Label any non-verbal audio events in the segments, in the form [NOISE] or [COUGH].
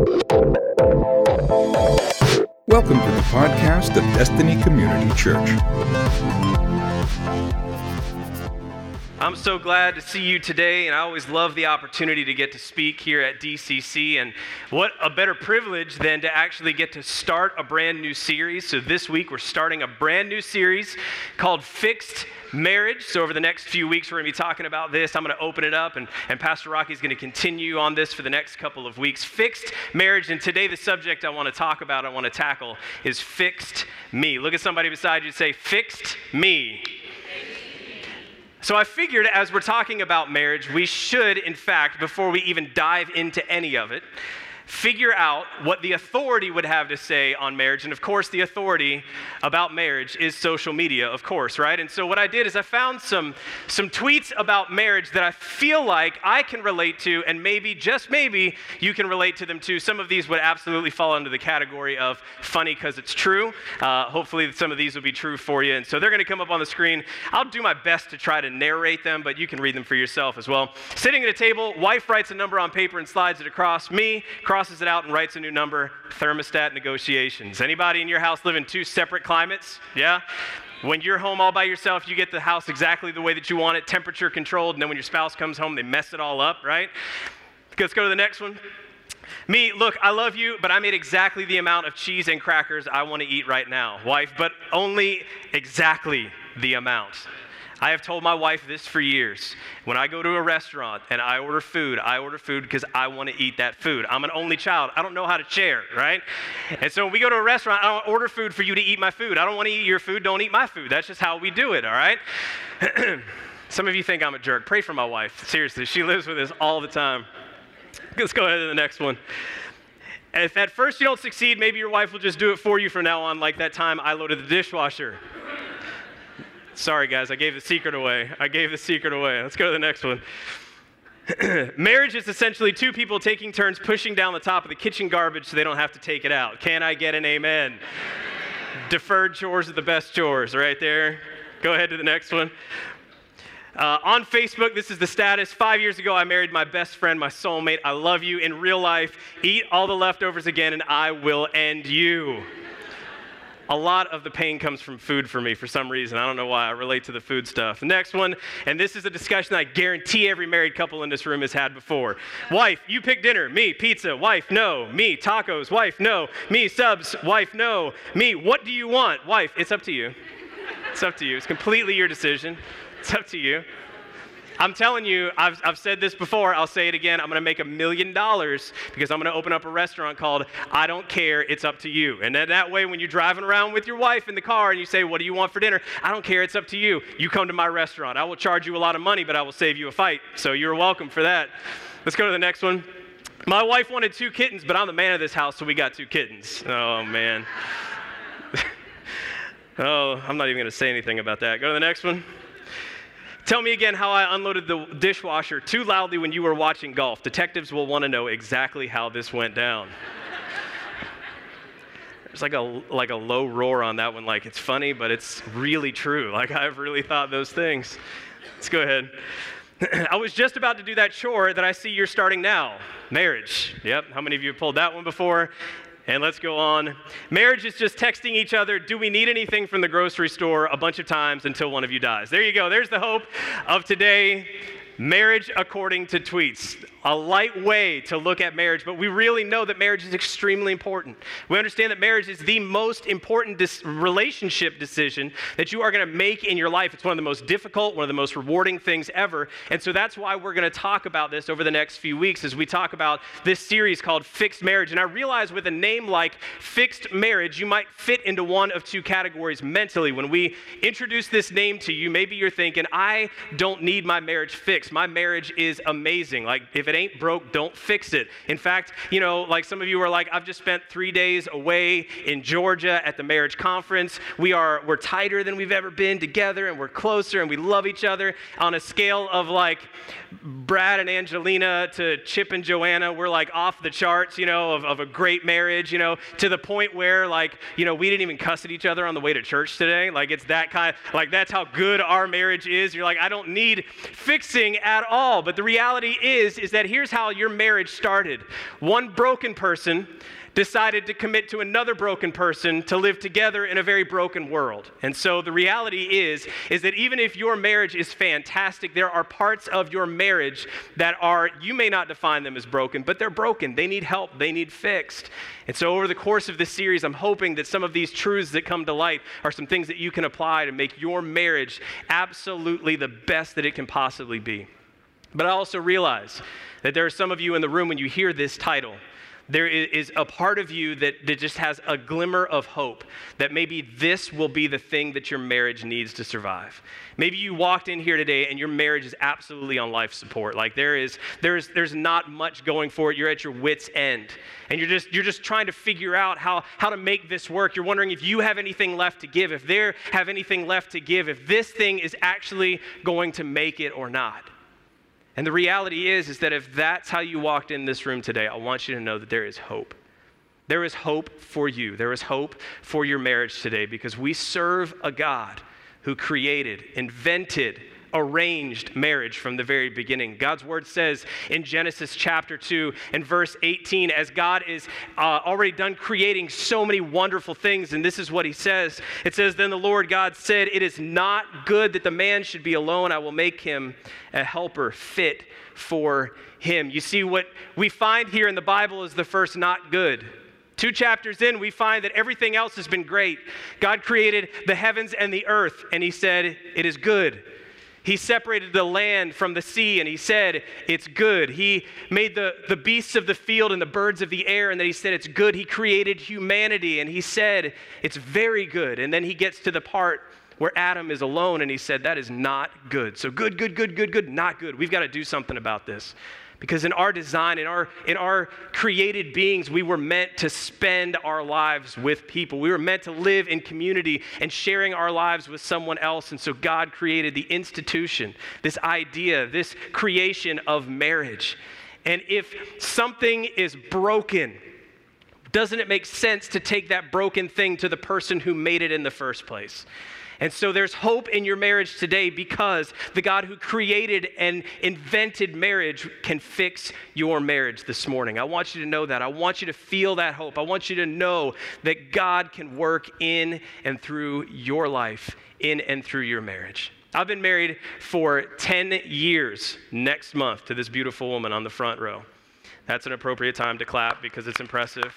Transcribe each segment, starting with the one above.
Welcome to the podcast of Destiny Community Church. I'm so glad to see you today, and I always love the opportunity to get to speak here at DCC. And what a better privilege than to actually get to start a brand new series. So, this week we're starting a brand new series called Fixed Marriage. So, over the next few weeks, we're going to be talking about this. I'm going to open it up, and, and Pastor Rocky is going to continue on this for the next couple of weeks. Fixed marriage. And today, the subject I want to talk about, I want to tackle, is fixed me. Look at somebody beside you and say, Fixed me. So I figured as we're talking about marriage, we should, in fact, before we even dive into any of it, figure out what the authority would have to say on marriage. And of course, the authority about marriage is social media, of course, right? And so what I did is I found some, some tweets about marriage that I feel like I can relate to, and maybe, just maybe, you can relate to them too. Some of these would absolutely fall under the category of funny because it's true. Uh, hopefully, some of these will be true for you. And so they're going to come up on the screen. I'll do my best to try to narrate them, but you can read them for yourself as well. Sitting at a table, wife writes a number on paper and slides it across. Me, cross crosses it out and writes a new number, thermostat negotiations. Anybody in your house live in two separate climates? Yeah? When you're home all by yourself, you get the house exactly the way that you want it, temperature controlled, and then when your spouse comes home, they mess it all up, right? Let's go to the next one. Me, look, I love you, but I made exactly the amount of cheese and crackers I want to eat right now, wife, but only exactly the amount. I have told my wife this for years. When I go to a restaurant and I order food, I order food because I want to eat that food. I'm an only child. I don't know how to share, right? And so when we go to a restaurant, I don't order food for you to eat my food. I don't want to eat your food. Don't eat my food. That's just how we do it, all right? [CLEARS THROAT] Some of you think I'm a jerk. Pray for my wife. Seriously, she lives with us all the time. Let's go ahead to the next one. If at first you don't succeed, maybe your wife will just do it for you from now on, like that time I loaded the dishwasher. Sorry, guys, I gave the secret away. I gave the secret away. Let's go to the next one. [CLEARS THROAT] Marriage is essentially two people taking turns pushing down the top of the kitchen garbage so they don't have to take it out. Can I get an amen? Deferred chores are the best chores, right there. Go ahead to the next one. Uh, on Facebook, this is the status. Five years ago, I married my best friend, my soulmate. I love you. In real life, eat all the leftovers again, and I will end you a lot of the pain comes from food for me for some reason. I don't know why. I relate to the food stuff. Next one, and this is a discussion I guarantee every married couple in this room has had before. Wife, you pick dinner. Me, pizza. Wife, no. Me, tacos. Wife, no. Me, subs. Wife, no. Me, what do you want? Wife, it's up to you. It's up to you. It's completely your decision. It's up to you. I'm telling you, I've, I've said this before, I'll say it again. I'm going to make a million dollars because I'm going to open up a restaurant called I Don't Care, It's Up to You. And then that way, when you're driving around with your wife in the car and you say, What do you want for dinner? I don't care, it's up to you. You come to my restaurant. I will charge you a lot of money, but I will save you a fight. So you're welcome for that. Let's go to the next one. My wife wanted two kittens, but I'm the man of this house, so we got two kittens. Oh, man. [LAUGHS] oh, I'm not even going to say anything about that. Go to the next one. Tell me again how I unloaded the dishwasher too loudly when you were watching golf. Detectives will want to know exactly how this went down. There's like a like a low roar on that one, like it's funny, but it's really true. Like I've really thought those things. Let's go ahead. [CLEARS THROAT] I was just about to do that chore that I see you're starting now. Marriage. Yep. How many of you have pulled that one before? And let's go on. Marriage is just texting each other, do we need anything from the grocery store a bunch of times until one of you dies. There you go. There's the hope of today. Marriage according to tweets a light way to look at marriage, but we really know that marriage is extremely important. We understand that marriage is the most important dis- relationship decision that you are going to make in your life. It's one of the most difficult, one of the most rewarding things ever. And so that's why we're going to talk about this over the next few weeks as we talk about this series called Fixed Marriage. And I realize with a name like Fixed Marriage, you might fit into one of two categories mentally. When we introduce this name to you, maybe you're thinking, I don't need my marriage fixed. My marriage is amazing. Like, if it ain't broke, don't fix it. In fact, you know, like some of you are like, I've just spent three days away in Georgia at the marriage conference. We are, we're tighter than we've ever been together and we're closer and we love each other on a scale of like Brad and Angelina to Chip and Joanna. We're like off the charts, you know, of, of a great marriage, you know, to the point where like, you know, we didn't even cuss at each other on the way to church today. Like it's that kind, like that's how good our marriage is. You're like, I don't need fixing at all. But the reality is, is that here's how your marriage started. One broken person decided to commit to another broken person to live together in a very broken world. And so the reality is is that even if your marriage is fantastic, there are parts of your marriage that are you may not define them as broken, but they're broken. They need help, they need fixed. And so over the course of this series, I'm hoping that some of these truths that come to light are some things that you can apply to make your marriage absolutely the best that it can possibly be. But I also realize that there are some of you in the room when you hear this title there is a part of you that, that just has a glimmer of hope that maybe this will be the thing that your marriage needs to survive. Maybe you walked in here today and your marriage is absolutely on life support. Like there is there's there's not much going for it. You're at your wits end. And you're just you're just trying to figure out how how to make this work. You're wondering if you have anything left to give, if they have anything left to give, if this thing is actually going to make it or not. And the reality is is that if that's how you walked in this room today, I want you to know that there is hope. There is hope for you. There is hope for your marriage today because we serve a God who created, invented, arranged marriage from the very beginning. God's word says in Genesis chapter 2 and verse 18, as God is uh, already done creating so many wonderful things, and this is what he says it says, Then the Lord God said, It is not good that the man should be alone. I will make him a helper fit for him. You see, what we find here in the Bible is the first not good. Two chapters in, we find that everything else has been great. God created the heavens and the earth, and He said, It is good. He separated the land from the sea and he said, It's good. He made the, the beasts of the field and the birds of the air and then he said, It's good. He created humanity and he said, It's very good. And then he gets to the part where Adam is alone and he said, That is not good. So good, good, good, good, good, not good. We've got to do something about this. Because in our design, in our, in our created beings, we were meant to spend our lives with people. We were meant to live in community and sharing our lives with someone else. And so God created the institution, this idea, this creation of marriage. And if something is broken, doesn't it make sense to take that broken thing to the person who made it in the first place? And so there's hope in your marriage today because the God who created and invented marriage can fix your marriage this morning. I want you to know that. I want you to feel that hope. I want you to know that God can work in and through your life, in and through your marriage. I've been married for 10 years next month to this beautiful woman on the front row. That's an appropriate time to clap because it's impressive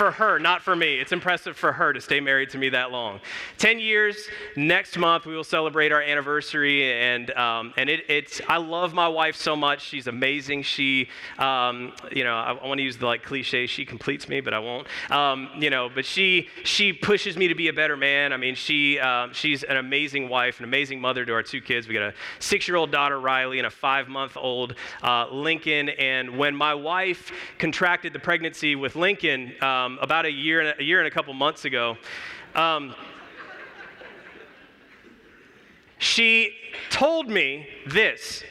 for her, not for me. It's impressive for her to stay married to me that long. 10 years, next month we will celebrate our anniversary, and, um, and it, it's, I love my wife so much. She's amazing. She, um, you know, I, I want to use the like cliche, she completes me, but I won't. Um, you know, but she, she pushes me to be a better man. I mean, she, um, she's an amazing wife, an amazing mother to our two kids. We got a six year old daughter, Riley, and a five month old uh, Lincoln. And when my wife contracted the pregnancy with Lincoln, um, um, about a year, and a, year and a couple months ago. Um, she told me this,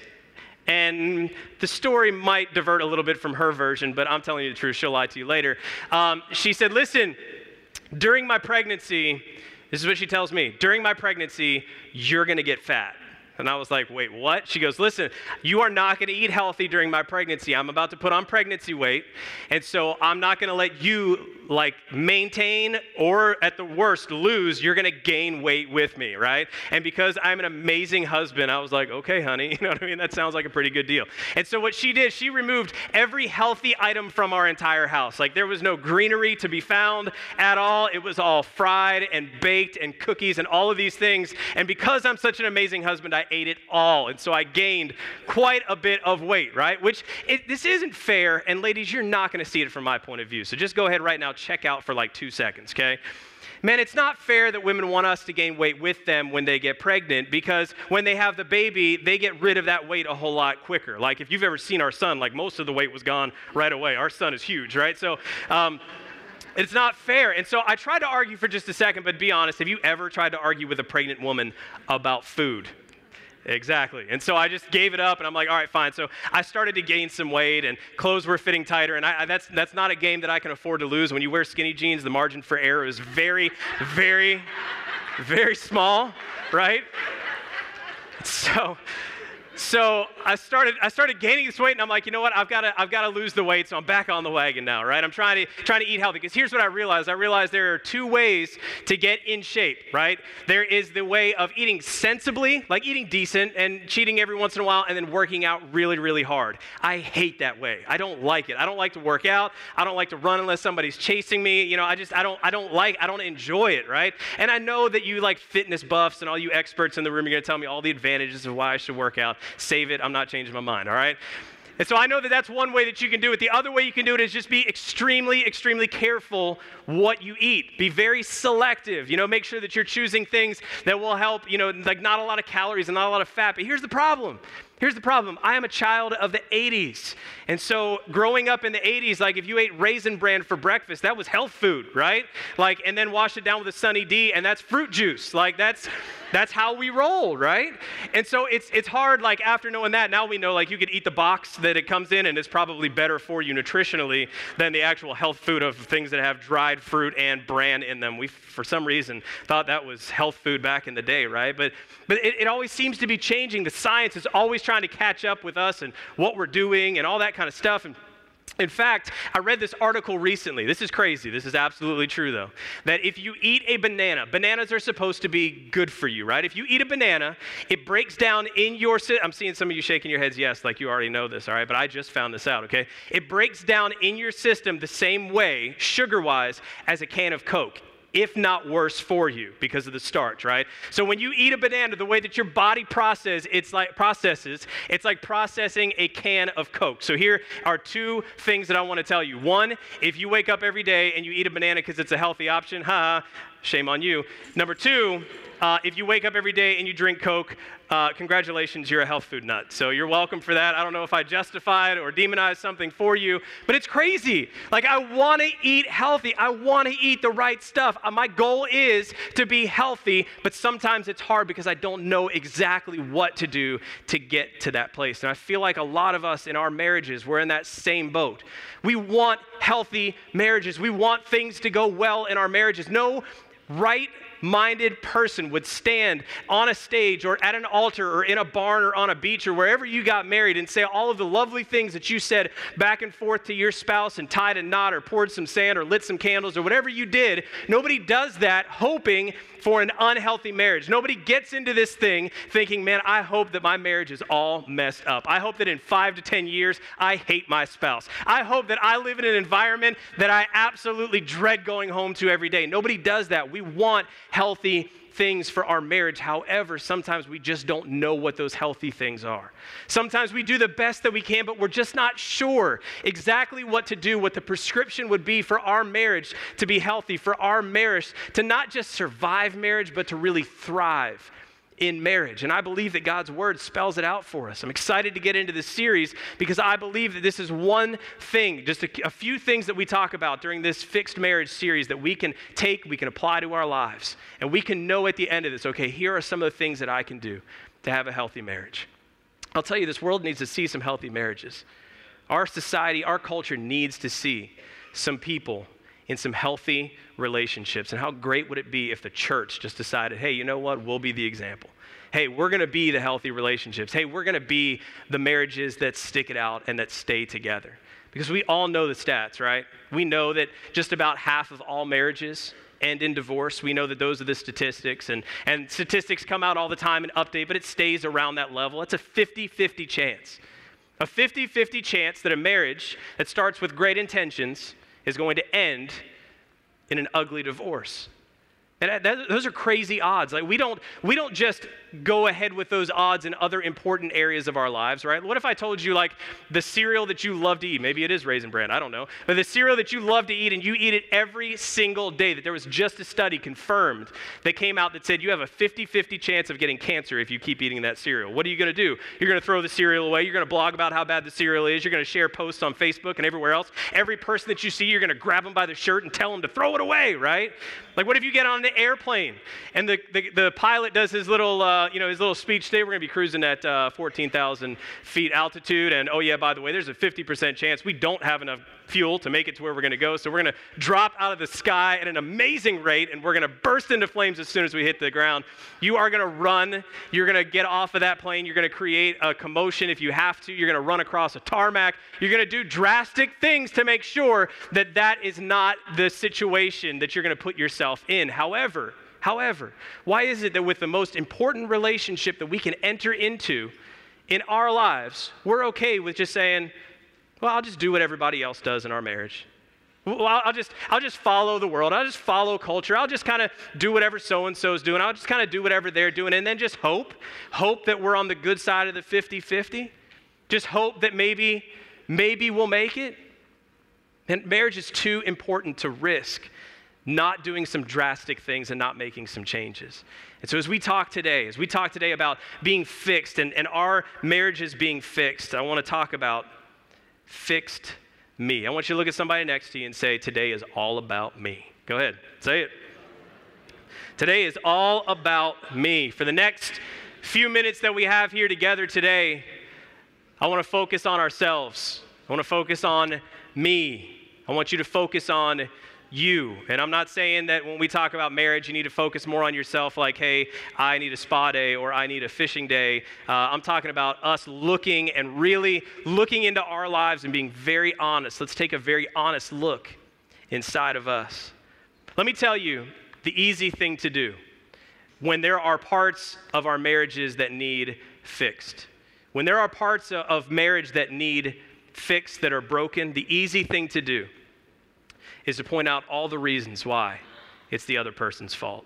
and the story might divert a little bit from her version, but I'm telling you the truth. She'll lie to you later. Um, she said, Listen, during my pregnancy, this is what she tells me during my pregnancy, you're going to get fat. And I was like, wait, what? She goes, listen, you are not going to eat healthy during my pregnancy. I'm about to put on pregnancy weight. And so I'm not going to let you like maintain or at the worst lose. You're going to gain weight with me, right? And because I'm an amazing husband, I was like, okay, honey, [LAUGHS] you know what I mean? That sounds like a pretty good deal. And so what she did, she removed every healthy item from our entire house. Like there was no greenery to be found at all. It was all fried and baked and cookies and all of these things. And because I'm such an amazing husband, I ate it all. And so I gained quite a bit of weight, right? Which it, this isn't fair. And ladies, you're not going to see it from my point of view. So just go ahead right now, check out for like two seconds, okay? Man, it's not fair that women want us to gain weight with them when they get pregnant because when they have the baby, they get rid of that weight a whole lot quicker. Like if you've ever seen our son, like most of the weight was gone right away. Our son is huge, right? So, um, it's not fair. And so I tried to argue for just a second, but be honest, have you ever tried to argue with a pregnant woman about food? Exactly. And so I just gave it up and I'm like, all right, fine. So I started to gain some weight and clothes were fitting tighter. And I, that's, that's not a game that I can afford to lose. When you wear skinny jeans, the margin for error is very, very, very small, right? So, so I started, I started gaining this weight, and I'm like, you know what? I've got to, I've got to lose the weight. So I'm back on the wagon now, right? I'm trying to, trying to eat healthy. Because here's what I realized: I realized there are two ways to get in shape, right? There is the way of eating sensibly, like eating decent and cheating every once in a while, and then working out really, really hard. I hate that way. I don't like it. I don't like to work out. I don't like to run unless somebody's chasing me. You know, I just, I don't, I don't like, I don't enjoy it, right? And I know that you like fitness buffs and all you experts in the room are going to tell me all the advantages of why I should work out save it. I'm not changing my mind, all right? And so I know that that's one way that you can do it. The other way you can do it is just be extremely, extremely careful what you eat. Be very selective. You know, make sure that you're choosing things that will help, you know, like not a lot of calories and not a lot of fat. But here's the problem. Here's the problem. I am a child of the 80s. And so growing up in the 80s, like if you ate raisin bran for breakfast, that was health food, right? Like, and then wash it down with a Sunny D, and that's fruit juice. Like that's that's how we roll, right? And so it's it's hard, like after knowing that, now we know like you could eat the box that it comes in, and it's probably better for you nutritionally than the actual health food of things that have dried fruit and bran in them. We for some reason thought that was health food back in the day, right? But but it, it always seems to be changing. The science is always trying to catch up with us and what we're doing and all that kind of stuff. And in fact, I read this article recently. This is crazy. This is absolutely true, though. That if you eat a banana, bananas are supposed to be good for you, right? If you eat a banana, it breaks down in your. system. I'm seeing some of you shaking your heads, yes, like you already know this, all right? But I just found this out, okay? It breaks down in your system the same way, sugar wise, as a can of Coke if not worse for you because of the starch, right? So when you eat a banana, the way that your body process, it's like processes, it's like processing a can of Coke. So here are two things that I want to tell you. One, if you wake up every day and you eat a banana because it's a healthy option, [LAUGHS] ha, shame on you. Number two, uh, if you wake up every day and you drink Coke, uh, congratulations, you're a health food nut. So you're welcome for that. I don't know if I justified or demonized something for you, but it's crazy. Like, I want to eat healthy, I want to eat the right stuff. Uh, my goal is to be healthy, but sometimes it's hard because I don't know exactly what to do to get to that place. And I feel like a lot of us in our marriages, we're in that same boat. We want healthy marriages, we want things to go well in our marriages. No right minded person would stand on a stage or at an altar or in a barn or on a beach or wherever you got married and say all of the lovely things that you said back and forth to your spouse and tied a knot or poured some sand or lit some candles or whatever you did, nobody does that hoping for an unhealthy marriage. Nobody gets into this thing thinking, man, I hope that my marriage is all messed up. I hope that in five to 10 years, I hate my spouse. I hope that I live in an environment that I absolutely dread going home to every day. Nobody does that. We want healthy things for our marriage. However, sometimes we just don't know what those healthy things are. Sometimes we do the best that we can, but we're just not sure exactly what to do, what the prescription would be for our marriage to be healthy, for our marriage to not just survive marriage, but to really thrive in marriage. And I believe that God's word spells it out for us. I'm excited to get into this series because I believe that this is one thing, just a, a, few things that we talk about during this fixed marriage series that we can take, we can apply to our lives. And we can know at the end of this, okay, here are some of the things that I can do to have a healthy marriage. I'll tell you, this world needs to see some healthy marriages. Our society, our culture needs to see some people in some healthy relationships. And how great would it be if the church just decided, hey, you know what? We'll be the example. Hey, we're going to be the healthy relationships. Hey, we're going to be the marriages that stick it out and that stay together. Because we all know the stats, right? We know that just about half of all marriages end in divorce. We know that those are the statistics, and, and statistics come out all the time and update, but it stays around that level. It's a 50 50 chance. A 50 50 chance that a marriage that starts with great intentions is going to end in an ugly divorce. And that, those are crazy odds. Like we don't, we don't just go ahead with those odds in other important areas of our lives, right? What if I told you like the cereal that you love to eat? Maybe it is raisin bran, I don't know. But the cereal that you love to eat and you eat it every single day, that there was just a study confirmed that came out that said you have a 50-50 chance of getting cancer if you keep eating that cereal. What are you going to do? You're going to throw the cereal away. You're going to blog about how bad the cereal is. You're going to share posts on Facebook and everywhere else. Every person that you see, you're going to grab them by the shirt and tell them to throw it away, right? Like what if you get on an airplane and the, the, the pilot does his little uh, uh, you know, his little speech today, we're going to be cruising at uh, 14,000 feet altitude. And oh, yeah, by the way, there's a 50% chance we don't have enough fuel to make it to where we're going to go. So we're going to drop out of the sky at an amazing rate and we're going to burst into flames as soon as we hit the ground. You are going to run. You're going to get off of that plane. You're going to create a commotion if you have to. You're going to run across a tarmac. You're going to do drastic things to make sure that that is not the situation that you're going to put yourself in. However, however, why is it that with the most important relationship that we can enter into in our lives, we're okay with just saying, well, I'll just do what everybody else does in our marriage. Well, I'll just, I'll just follow the world. I'll just follow culture. I'll just kind of do whatever so and so's doing. I'll just kind of do whatever they're doing and then just hope, hope that we're on the good side of the 50 50. Just hope that maybe, maybe we'll make it. And marriage is too important to risk not doing some drastic things and not making some changes. And so, as we talk today, as we talk today about being fixed and, and our marriages being fixed, I want to talk about fixed me. I want you to look at somebody next to you and say, Today is all about me. Go ahead, say it. Today is all about me. For the next few minutes that we have here together today, I want to focus on ourselves. I want to focus on me. I want you to focus on you. And I'm not saying that when we talk about marriage, you need to focus more on yourself, like, hey, I need a spa day or I need a fishing day. Uh, I'm talking about us looking and really looking into our lives and being very honest. Let's take a very honest look inside of us. Let me tell you the easy thing to do when there are parts of our marriages that need fixed. When there are parts of marriage that need fixed, that are broken, the easy thing to do is to point out all the reasons why it's the other person's fault.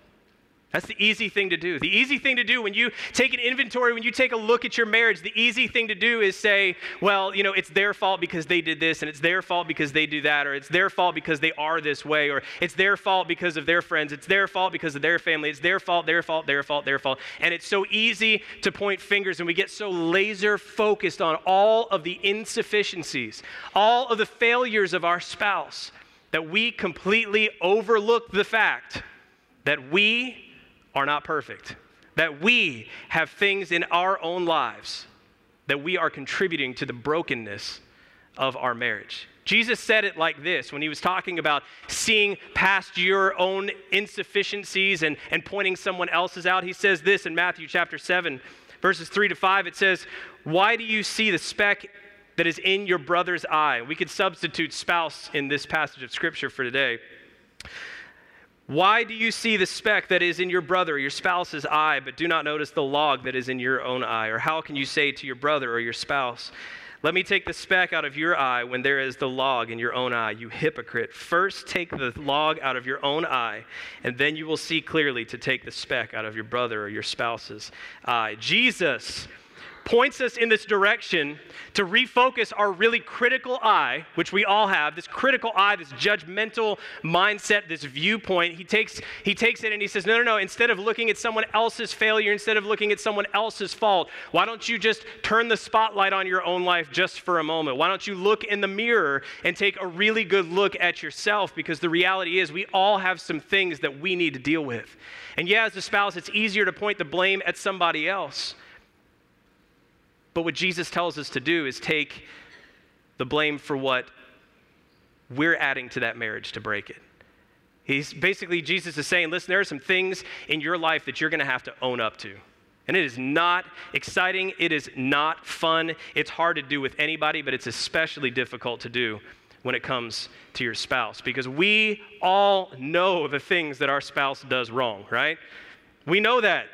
That's the easy thing to do. The easy thing to do when you take an inventory, when you take a look at your marriage, the easy thing to do is say, well, you know, it's their fault because they did this, and it's their fault because they do that, or it's their fault because they are this way, or it's their fault because of their friends, it's their fault because of their family, it's their fault, their fault, their fault, their fault. And it's so easy to point fingers, and we get so laser focused on all of the insufficiencies, all of the failures of our spouse that we completely overlook the fact that we are not perfect, that we have things in our own lives that we are contributing to the brokenness of our marriage. Jesus said it like this when he was talking about seeing past your own insufficiencies and, and pointing someone else's out. He says this in Matthew chapter 7, verses 3 to 5. It says, Why do you see the speck that is in your brother's eye. We could substitute spouse in this passage of scripture for today. Why do you see the speck that is in your brother, your spouse's eye, but do not notice the log that is in your own eye? Or how can you say to your brother or your spouse, Let me take the speck out of your eye when there is the log in your own eye, you hypocrite? First take the log out of your own eye, and then you will see clearly to take the speck out of your brother or your spouse's eye. Jesus points us in this direction to refocus our really critical eye, which we all have, this critical eye, this judgmental mindset, this viewpoint. He takes, he takes it and he says, No, no, no, instead of looking at someone else's failure, instead of looking at someone else's fault, why don't you just turn the spotlight on your own life just for a moment? Why don't you look in the mirror and take a really good look at yourself? Because the reality is, we all have some things that we need to deal with. And yeah, as a spouse, it's easier to point the blame at somebody else. But what Jesus tells us to do is take the blame for what we're adding to that marriage to break it. He's basically, Jesus is saying, listen, there are some things in your life that you're going to have to own up to. And it is not exciting. It is not fun. It's hard to do with anybody, but it's especially difficult to do when it comes to your spouse because we all know the things that our spouse does wrong, right? We know that.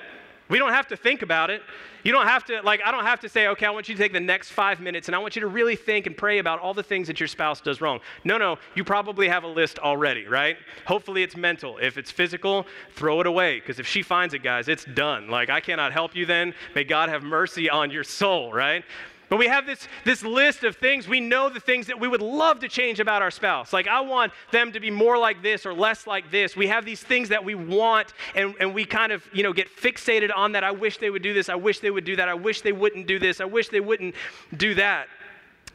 We don't have to think about it. You don't have to, like, I don't have to say, okay, I want you to take the next five minutes and I want you to really think and pray about all the things that your spouse does wrong. No, no, you probably have a list already, right? Hopefully it's mental. If it's physical, throw it away because if she finds it, guys, it's done. Like, I cannot help you then. May God have mercy on your soul, right? But we have this, this list of things. We know the things that we would love to change about our spouse. Like, I want them to be more like this or less like this. We have these things that we want, and, and we kind of, you know, get fixated on that. I wish they would do this. I wish they would do that. I wish they wouldn't do this. I wish they wouldn't do that.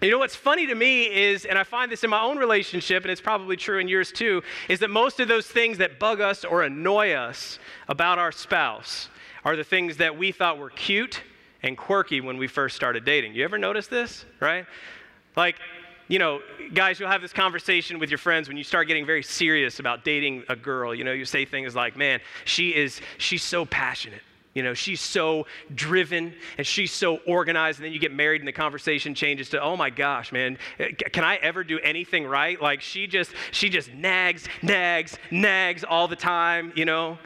You know what's funny to me is, and I find this in my own relationship, and it's probably true in yours too, is that most of those things that bug us or annoy us about our spouse are the things that we thought were cute and quirky when we first started dating. You ever notice this, right? Like, you know, guys, you'll have this conversation with your friends when you start getting very serious about dating a girl. You know, you say things like, man, she is, she's so passionate. You know, she's so driven and she's so organized. And then you get married and the conversation changes to, oh my gosh, man, can I ever do anything right? Like she just, she just nags, nags, nags all the time, you know?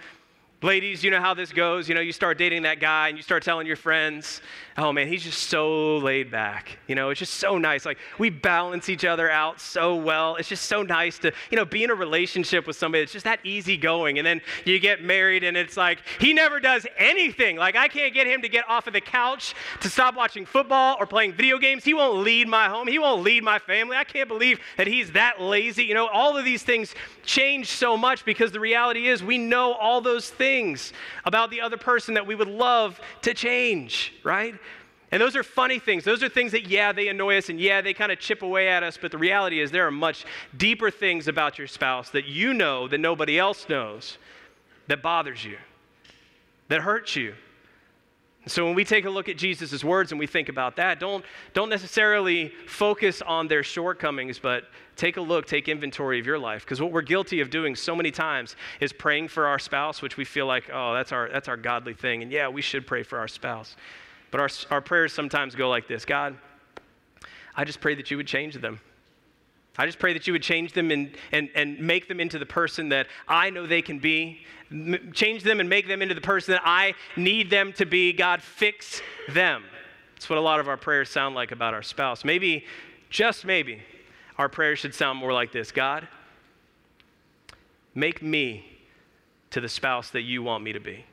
Ladies, you know how this goes. You know, you start dating that guy and you start telling your friends, oh man, he's just so laid back. You know, it's just so nice. Like we balance each other out so well. It's just so nice to, you know, be in a relationship with somebody that's just that easygoing. And then you get married and it's like, he never does anything. Like I can't get him to get off of the couch to stop watching football or playing video games. He won't lead my home. He won't lead my family. I can't believe that he's that lazy. You know, all of these things change so much because the reality is we know all those things about the other person that we would love to change, right? And those are funny things. Those are things that, yeah, they annoy us and yeah, they kind of chip away at us. But the reality is, there are much deeper things about your spouse that you know that nobody else knows that bothers you, that hurts you. So when we take a look at Jesus' words and we think about that, don't, don't necessarily focus on their shortcomings, but take a look, take inventory of your life. Because what we're guilty of doing so many times is praying for our spouse, which we feel like, oh, that's our, that's our godly thing. And yeah, we should pray for our spouse. But our, our prayers sometimes go like this God, I just pray that you would change them. I just pray that you would change them and, and, and make them into the person that I know they can be. M- change them and make them into the person that I need them to be. God, fix them. That's what a lot of our prayers sound like about our spouse. Maybe, just maybe, our prayers should sound more like this God, make me to the spouse that you want me to be.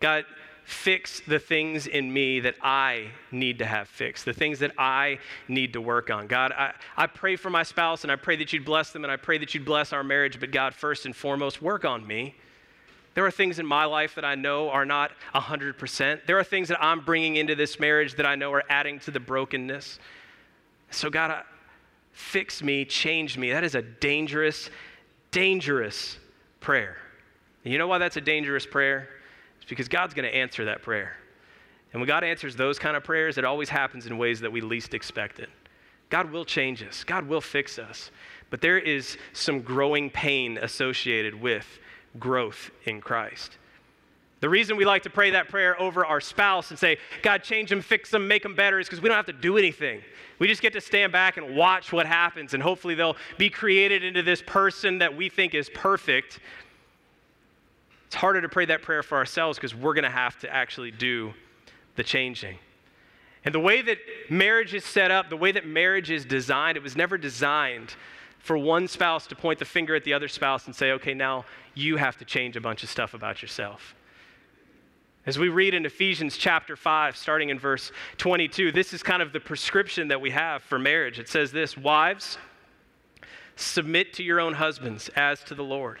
God, fix the things in me that I need to have fixed, the things that I need to work on. God, I, I pray for my spouse and I pray that you'd bless them and I pray that you'd bless our marriage, but God, first and foremost, work on me. There are things in my life that I know are not 100%. There are things that I'm bringing into this marriage that I know are adding to the brokenness. So, God, I, fix me, change me. That is a dangerous, dangerous prayer. You know why that's a dangerous prayer? Because God's going to answer that prayer. And when God answers those kind of prayers, it always happens in ways that we least expect it. God will change us, God will fix us. But there is some growing pain associated with growth in Christ. The reason we like to pray that prayer over our spouse and say, God, change them, fix them, make them better, is because we don't have to do anything. We just get to stand back and watch what happens, and hopefully they'll be created into this person that we think is perfect it's harder to pray that prayer for ourselves because we're going to have to actually do the changing. And the way that marriage is set up, the way that marriage is designed, it was never designed for one spouse to point the finger at the other spouse and say, okay, now you have to change a bunch of stuff about yourself. As we read in Ephesians chapter 5, starting in verse 22, this is kind of the prescription that we have for marriage. It says this Wives, submit to your own husbands as to the Lord.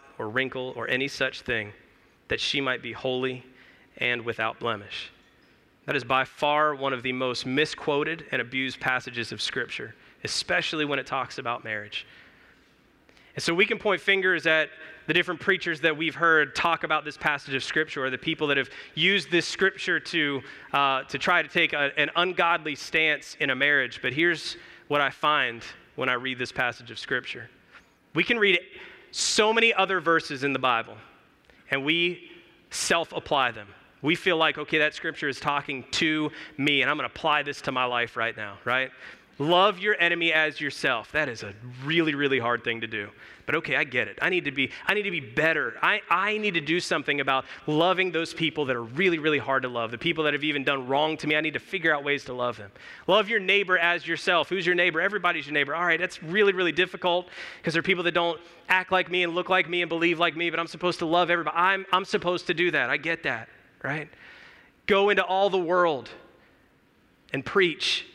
or wrinkle or any such thing, that she might be holy and without blemish. That is by far one of the most misquoted and abused passages of Scripture, especially when it talks about marriage. And so we can point fingers at the different preachers that we've heard talk about this passage of Scripture, or the people that have used this Scripture to, uh, to try to take a, an ungodly stance in a marriage. But here's what I find when I read this passage of Scripture we can read so many other verses in the Bible, and we self apply them. We feel like, okay, that scripture is talking to me, and I'm going to apply this to my life right now, right? Love your enemy as yourself. That is a really, really hard thing to do. But okay, I get it. I need to be, I need to be better. I, I need to do something about loving those people that are really, really hard to love. The people that have even done wrong to me. I need to figure out ways to love them. Love your neighbor as yourself. Who's your neighbor? Everybody's your neighbor. All right, that's really, really difficult because there are people that don't act like me and look like me and believe like me, but I'm supposed to love everybody. I'm, I'm supposed to do that. I get that, right? go into all the world and preach.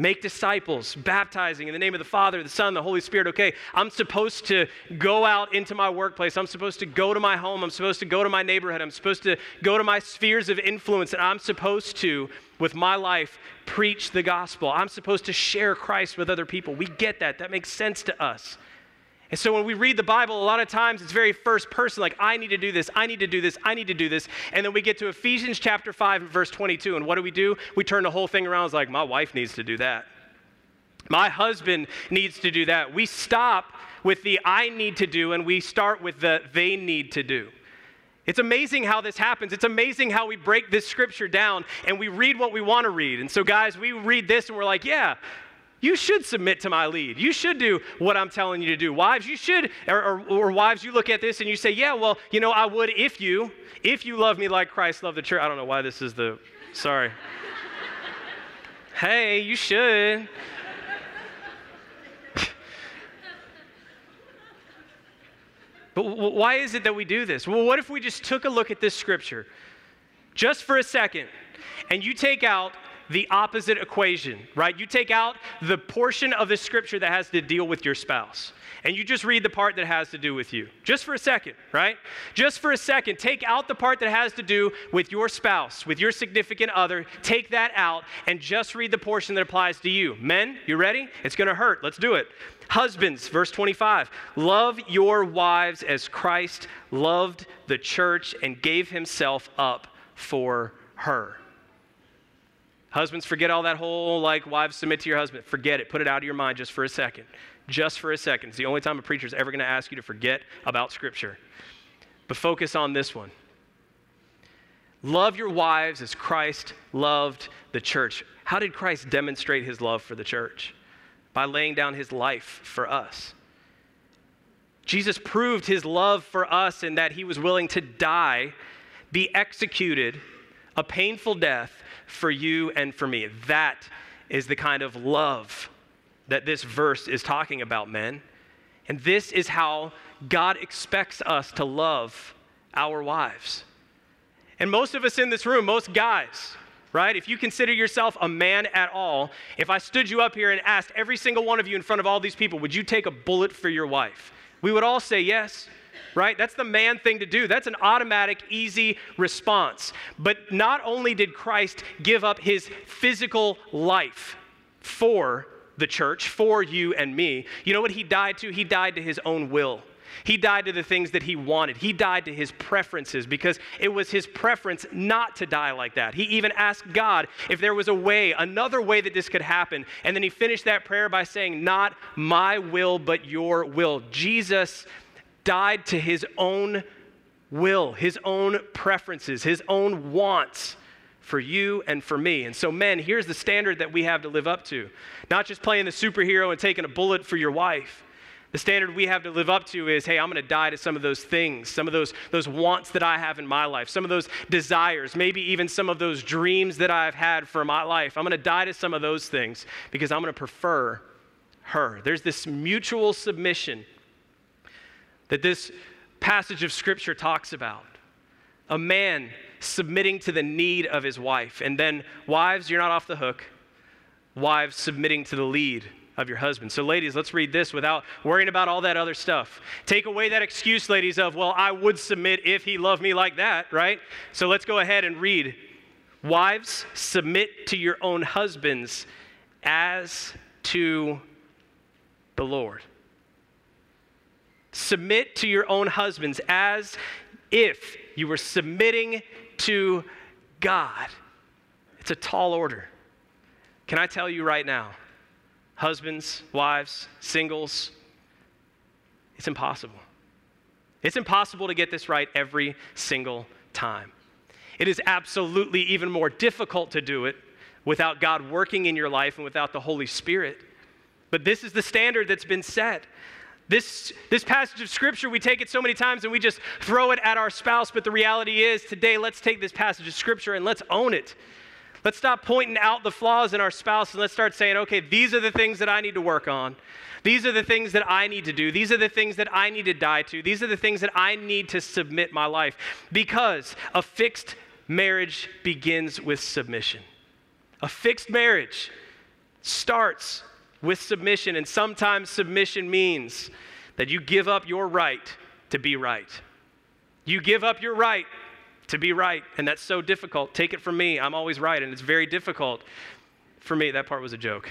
Make disciples, baptizing in the name of the Father, the Son, the Holy Spirit. Okay, I'm supposed to go out into my workplace. I'm supposed to go to my home. I'm supposed to go to my neighborhood. I'm supposed to go to my spheres of influence. And I'm supposed to, with my life, preach the gospel. I'm supposed to share Christ with other people. We get that. That makes sense to us. And so when we read the Bible, a lot of times it's very first person, like, I need to do this, I need to do this, I need to do this. And then we get to Ephesians chapter 5, verse 22. And what do we do? We turn the whole thing around. It's like, my wife needs to do that. My husband needs to do that. We stop with the I need to do and we start with the they need to do. It's amazing how this happens. It's amazing how we break this scripture down and we read what we want to read. And so, guys, we read this and we're like, yeah, you should submit to my lead. You should do what I'm telling you to do. Wives, you should, or, or, or, wives, you look at this and you say, yeah, well, you know, I would if you, if you love me like Christ loved the church. I don't know why this is the, sorry. hey, you should. but why is it that we do this? Well, what if we just took a look at this scripture just for a second and you take out the opposite equation, right? You take out the portion of the scripture that has to deal with your spouse, and you just read the part that has to do with you. Just for a second, right? Just for a second, take out the part that has to do with your spouse, with your significant other. Take that out and just read the portion that applies to you. Men, you ready? It's going to hurt. Let's do it. Husbands, verse 25, love your wives as Christ loved the church and gave himself up for her. Husbands, forget all that whole like wives submit to your husband. Forget it. Put it out of your mind just for a second. Just for a second. It's the only time a preacher is ever going to ask you to forget about Scripture. But focus on this one. Love your wives as Christ loved the church. How did Christ demonstrate his love for the church? By laying down his life for us. Jesus proved his love for us in that he was willing to die, be executed, a painful death for you and for me. That is the kind of love that this verse is talking about, men. And this is how God expects us to love our wives. And most of us in this room, most guys, right? If you consider yourself a man at all, if I stood you up here and asked every single one of you in front of all these people, would you take a bullet for your wife? We would all say yes right? That's the man thing to do. That's an automatic, easy response. But not only did Christ give up his physical life for the church, for you and me, you know what he died to? He died to his own will. He died to the things that he wanted. He died to his preferences because it was his preference not to die like that. He even asked God if there was a way, another way that this could happen. And then he finished that prayer by saying, Not my will, but your will. Jesus died to his own will, his own preferences, his own wants for you and for me. And so, men, here's the standard that we have to live up to. Not just playing the superhero and taking a bullet for your wife. The standard we have to live up to is hey, I'm going to die to some of those things, some of those, those wants that I have in my life, some of those desires, maybe even some of those dreams that I've had for my life. I'm going to die to some of those things because I'm going to prefer her. There's this mutual submission that this passage of Scripture talks about. A man submitting to the need of his wife. And then, wives, you're not off the hook. Wives submitting to the lead of your husband. So, ladies, let's read this without worrying about all that other stuff. Take away that excuse, ladies, of, well, I would submit if he loved me like that, right? So, let's go ahead and read. Wives, submit to your own husbands as to the Lord. Submit to your own husbands as if you were submitting to God. It's a tall order. Can I tell you right now, husbands, wives, singles, it's impossible. It's impossible to get this right every single time. It is absolutely even more difficult to do it without God working in your life and without the Holy Spirit. But this is the standard that's been set. This, this passage of scripture, we take it so many times and we just throw it at our spouse, but the reality is today, let's take this passage of scripture and let's own it. Let's stop pointing out the flaws in our spouse and let's start saying, okay, these are the things that I need to work on. These are the things that I need to do. These are the things that I need to die to. These are the things that I need to submit my life. Because a fixed marriage begins with submission. A fixed marriage starts with submission, and sometimes submission means that you give up your right to be right. You give up your right to be right, and that's so difficult. Take it from me, I'm always right, and it's very difficult for me. That part was a joke.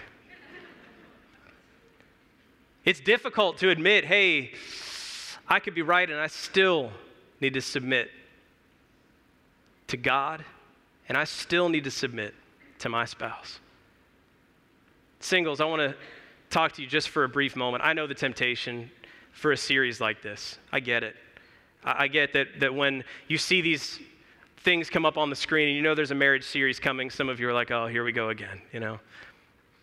It's difficult to admit, hey, I could be right, and I still need to submit to God, and I still need to submit to my spouse. Singles, I want to talk to you just for a brief moment. I know the temptation for a series like this. I get it. I get that, that when you see these things come up on the screen and you know there's a marriage series coming, some of you are like, oh, here we go again, you know.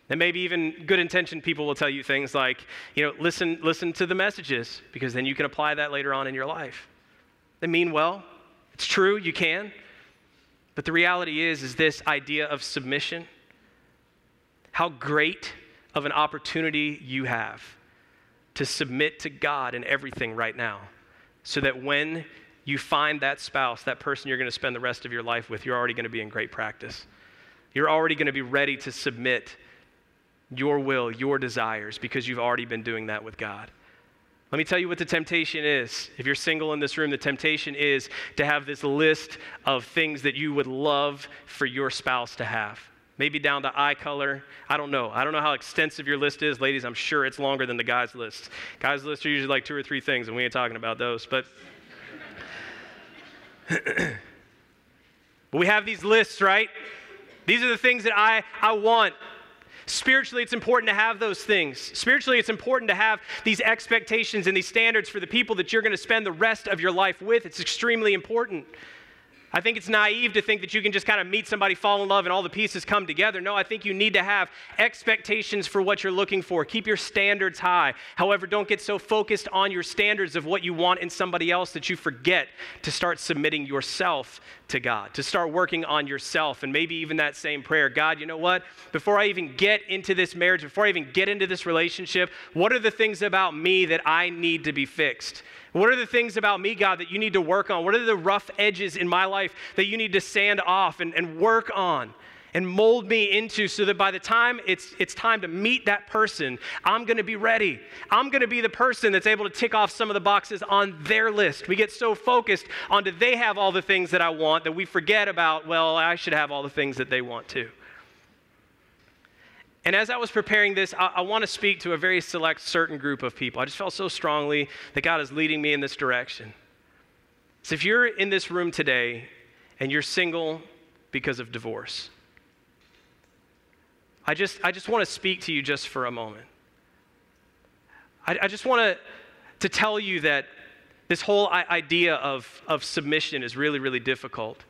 And maybe even good intentioned people will tell you things like, you know, listen, listen to the messages because then you can apply that later on in your life. They mean well. It's true, you can. But the reality is, is this idea of submission, how great of an opportunity you have to submit to God in everything right now. So that when you find that spouse, that person you're going to spend the rest of your life with, you're already going to be in great practice. You're already going to be ready to submit your will, your desires, because you've already been doing that with God. Let me tell you what the temptation is. If you're single in this room, the temptation is to have this list of things that you would love for your spouse to have. Maybe down to eye color. I don't know. I don't know how extensive your list is. Ladies, I'm sure it's longer than the guys' list. Guys' lists are usually like two or three things, and we ain't talking about those. But, but [CLEARS THROAT] we have these lists, right? These are the things that I, I want Spiritually, it's important to have those things. Spiritually, it's important to have these expectations and these standards for the people that you're going to spend the rest of your life with. It's extremely important. I think it's naive to think that you can just kind of meet somebody, fall in love, and all the pieces come together. No, I think you need to have expectations for what you're looking for. Keep your standards high. However, don't get so focused on your standards of what you want in somebody else that you forget to start submitting yourself to God, to start working on yourself, and maybe even that same prayer God, you know what? Before I even get into this marriage, before I even get into this relationship, what are the things about me that I need to be fixed? What are the things about me, God, that you need to work on? What are the rough edges in my life that you need to sand off and, and work on? and mold me into so that by the time it's, it's time to meet that person, I'm going to be ready. I'm going to be the person that's able to tick off some of the boxes on their list. We get so focused on do they have all the things that I want that we forget about, well, I should have all the things that they want too. And as I was preparing this, I, I want to speak to a very select certain group of people. I just felt so strongly that God is leading me in this direction. So if you're in this room today and you're single because of divorce, I just, I just want to speak to you just for a moment. I, I just want to, to tell you that this whole idea of, of submission is really, really difficult,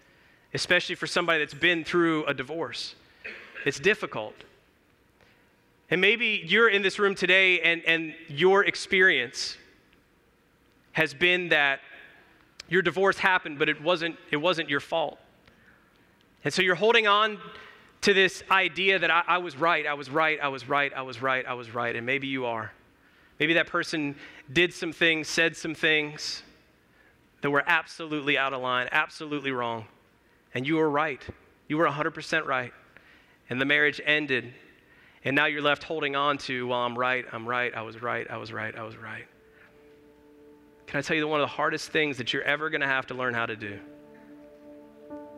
especially for somebody that's been through a divorce. It's difficult. And maybe you're in this room today and, and your experience has been that your divorce happened, but it wasn't, it wasn't your fault. And so you're holding on to this idea that I, I, was right, I was right, I was right, I was right, I was right, and maybe you are. Maybe that person did some things, said some things that were absolutely out of line, absolutely wrong, and you were right. You were 100% right. And the marriage ended and now you're left holding on to, well, I'm right, I'm right, I was right, I was right, I was right. Can I tell you that one of the hardest things that you're ever going to have to learn how to do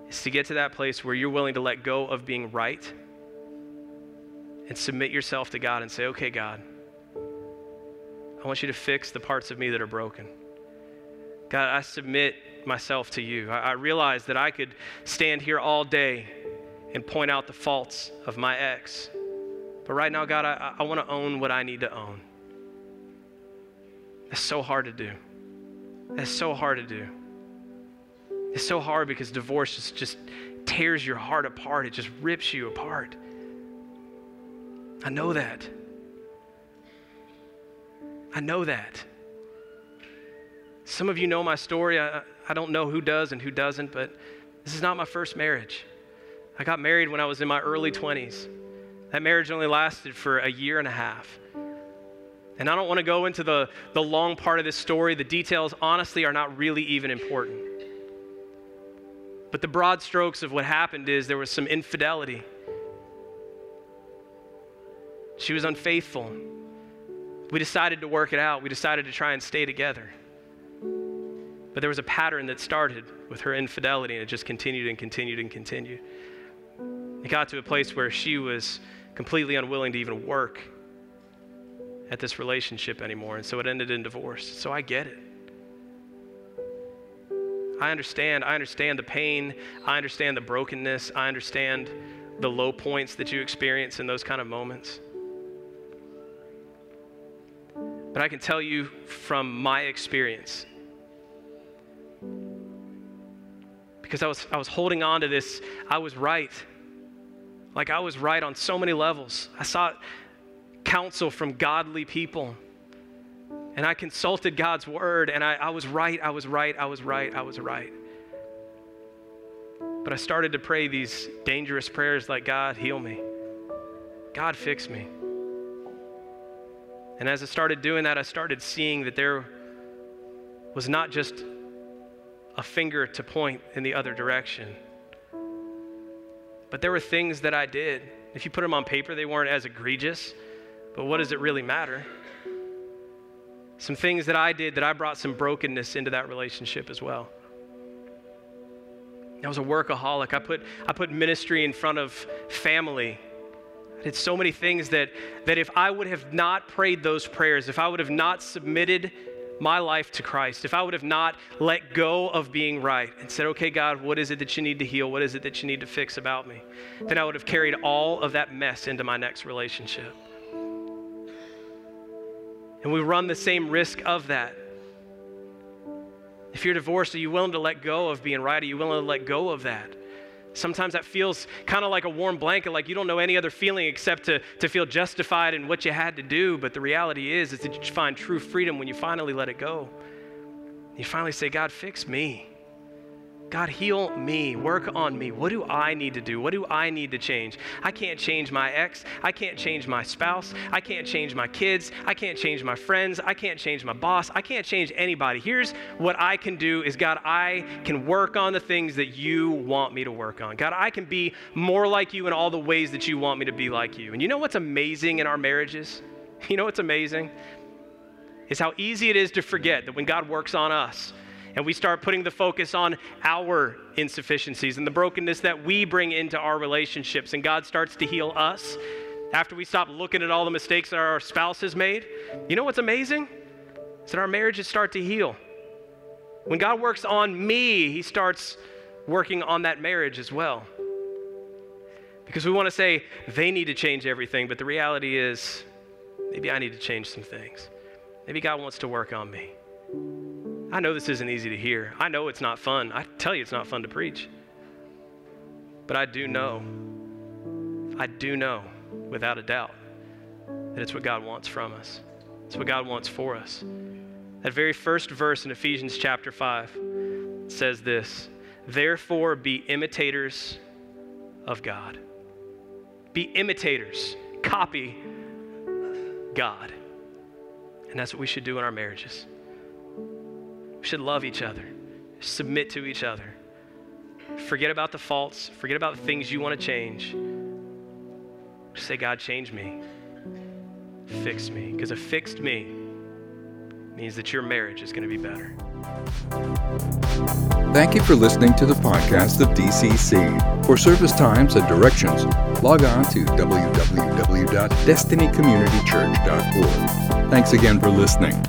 is to get to that place where you're willing to let go of being right and submit yourself to God and say, okay, God, I want you to fix the parts of me that are broken. God, I submit myself to you. I, I realize that I could stand here all day and point out the faults of my ex. But right now, God, I, I want to own what I need to own. It's so hard to do. It's so hard to do. It's so hard because divorce just, just tears your heart apart, it just rips you apart. I know that. I know that. Some of you know my story. I, I don't know who does and who doesn't, but this is not my first marriage. I got married when I was in my early 20s. That marriage only lasted for a year and a half. And I don't want to go into the, the long part of this story. The details, honestly, are not really even important. But the broad strokes of what happened is there was some infidelity. She was unfaithful. We decided to work it out. We decided to try and stay together. But there was a pattern that started with her infidelity, and it just continued and continued and continued. It got to a place where she was completely unwilling to even work at this relationship anymore, and so it ended in divorce. So I get it. I understand. I understand the pain. I understand the brokenness. I understand the low points that you experience in those kind of moments. But I can tell you from my experience, because I was, I was holding on to this, I was right. Like I was right on so many levels. I sought counsel from godly people. And I consulted God's word, and I, I was right, I was right, I was right, I was right. But I started to pray these dangerous prayers like, God, heal me. God, fix me. And as I started doing that, I started seeing that there was not just a finger to point in the other direction, but there were things that I did. If you put them on paper, they weren't as egregious, but what does it really matter? Some things that I did that I brought some brokenness into that relationship as well. I was a workaholic. I put, I put ministry in front of family I did so many things that, that if I would have not prayed those prayers, if I would have not submitted my life to Christ, if I would have not let go of being right and said, okay, God, what is it that you need to heal? What is it that you need to fix about me? Then I would have carried all of that mess into my next relationship. And we run the same risk of that. If you're divorced, are you willing to let go of being right? Are you willing to let go of that? Sometimes that feels kind of like a warm blanket, like you don't know any other feeling except to, to feel justified in what you had to do. But the reality is, is that you find true freedom when you finally let it go. You finally say, God, fix me. God, heal me, work on me. What do I need to do? What do I need to change? I can't change my ex. I can't change my spouse. I can't change my kids. I can't change my friends. I can't change my boss. I can't change anybody. Here's what I can do is God, I can work on the things that you want me to work on. God, I can be more like you in all the ways that you want me to be like you. And you know what's amazing in our marriages? You know what's amazing? Is how easy it is to forget that when God works on us, and we start putting the focus on our insufficiencies and the brokenness that we bring into our relationships, and God starts to heal us after we stop looking at all the mistakes that our spouse has made. You know what's amazing? Is that our marriages start to heal. When God works on me, He starts working on that marriage as well. Because we want to say they need to change everything, but the reality is maybe I need to change some things. Maybe God wants to work on me. I know this isn't easy to hear. I know it's not fun. I tell you, it's not fun to preach. But I do know, I do know without a doubt that it's what God wants from us. It's what God wants for us. That very first verse in Ephesians chapter 5 says this Therefore, be imitators of God. Be imitators, copy God. And that's what we should do in our marriages. We should love each other, submit to each other. Forget about the faults, forget about the things you want to change. Just say, God, change me, fix me. Because a fixed me means that your marriage is going to be better. Thank you for listening to the podcast of DCC. For service times and directions, log on to www.destinycommunitychurch.org. Thanks again for listening.